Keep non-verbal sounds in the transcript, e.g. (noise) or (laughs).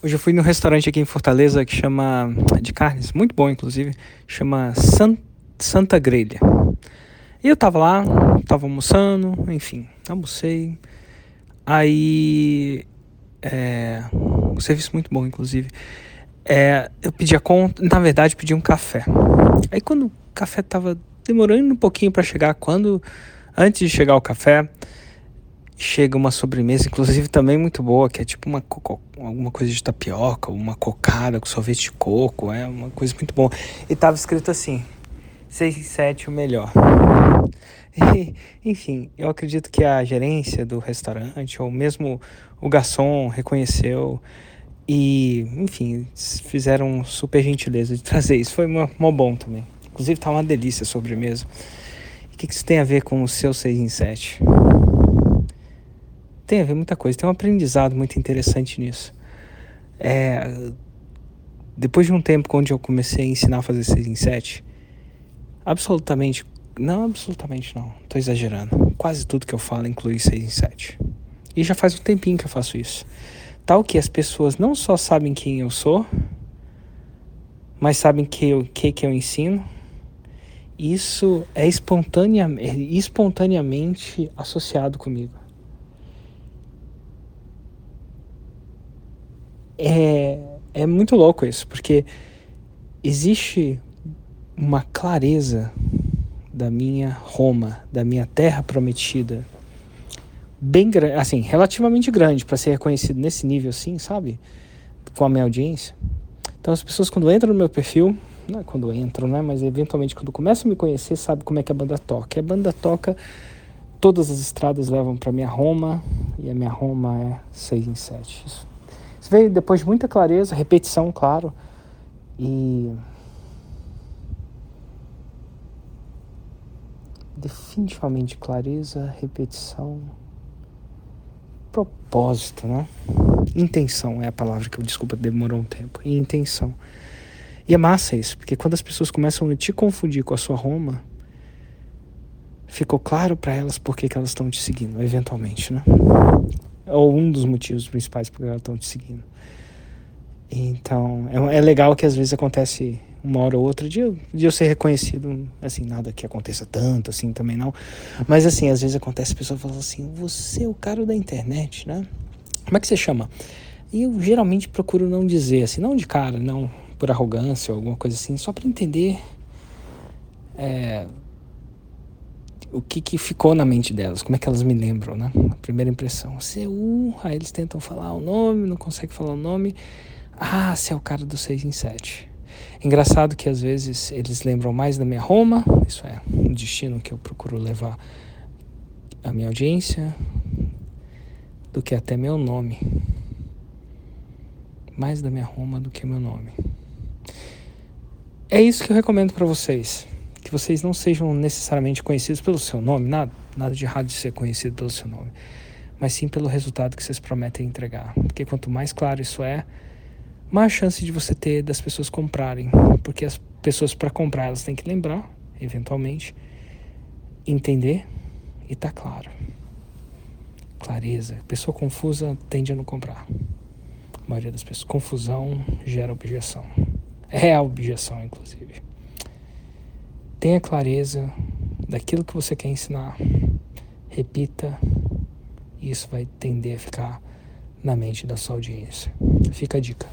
Hoje eu fui num restaurante aqui em Fortaleza que chama. de carnes, muito bom inclusive, chama San, Santa Grelha. E eu tava lá, tava almoçando, enfim, almocei. Aí. É, um serviço muito bom, inclusive. É, eu pedi a conta, na verdade, pedi um café. Aí quando o café tava demorando um pouquinho para chegar, quando. Antes de chegar o café, chega uma sobremesa, inclusive também muito boa, que é tipo uma alguma coisa de tapioca, uma cocada com sorvete de coco, é uma coisa muito boa. E tava escrito assim: 6 e 7 o melhor. (laughs) E, enfim, eu acredito que a gerência do restaurante, ou mesmo o garçom, reconheceu e, enfim, fizeram super gentileza de (laughs) trazer isso. Foi mó bom também. Inclusive, tá uma delícia a sobremesa. O que, que isso tem a ver com o seu 6 em 7? Tem a ver muita coisa. Tem um aprendizado muito interessante nisso. É, depois de um tempo onde eu comecei a ensinar a fazer 6 em 7, absolutamente, não absolutamente não, tô exagerando. Quase tudo que eu falo inclui 6 em 7. E já faz um tempinho que eu faço isso. Tal que as pessoas não só sabem quem eu sou, mas sabem que o que, que eu ensino. Isso é espontaneamente, espontaneamente associado comigo. É, é muito louco isso, porque existe uma clareza da minha Roma, da minha terra prometida, bem grande, assim, relativamente grande para ser reconhecido nesse nível assim, sabe? Com a minha audiência. Então as pessoas quando entram no meu perfil, não é quando entram, né, mas eventualmente quando começam a me conhecer, sabe como é que a banda toca. E a banda toca todas as estradas levam para minha Roma e a minha Roma é 6 em 7. Isso isso veio depois de muita clareza, repetição, claro. E. Definitivamente clareza, repetição, propósito, né? Intenção é a palavra que eu, desculpa, demorou um tempo. Intenção. E é massa isso, porque quando as pessoas começam a te confundir com a sua Roma, ficou claro para elas por que, que elas estão te seguindo, eventualmente, né? Ou um dos motivos principais porque elas estão te seguindo. Então, é, é, legal que às vezes acontece uma hora ou outra de, de eu ser reconhecido, assim, nada que aconteça tanto, assim, também não. Mas, assim, às vezes acontece, a pessoa fala assim, você é o cara da internet, né? Como é que você chama? E eu geralmente procuro não dizer, assim, não de cara, não por arrogância ou alguma coisa assim, só para entender é, o que, que ficou na mente delas, como é que elas me lembram, né? A primeira impressão. O. Aí eles tentam falar o nome, não conseguem falar o nome. Ah, você é o cara do 6 em 7. Engraçado que às vezes eles lembram mais da minha Roma, isso é, um destino que eu procuro levar a minha audiência, do que até meu nome. Mais da minha Roma do que meu nome. É isso que eu recomendo para vocês que vocês não sejam necessariamente conhecidos pelo seu nome, nada, nada de errado de ser conhecido pelo seu nome, mas sim pelo resultado que vocês prometem entregar. Porque quanto mais claro isso é, mais chance de você ter das pessoas comprarem, porque as pessoas para comprar elas têm que lembrar, eventualmente, entender e tá claro. Clareza. Pessoa confusa tende a não comprar. A maioria das pessoas. Confusão gera objeção. É a objeção, inclusive. Tenha clareza daquilo que você quer ensinar. Repita. Isso vai tender a ficar na mente da sua audiência. Fica a dica.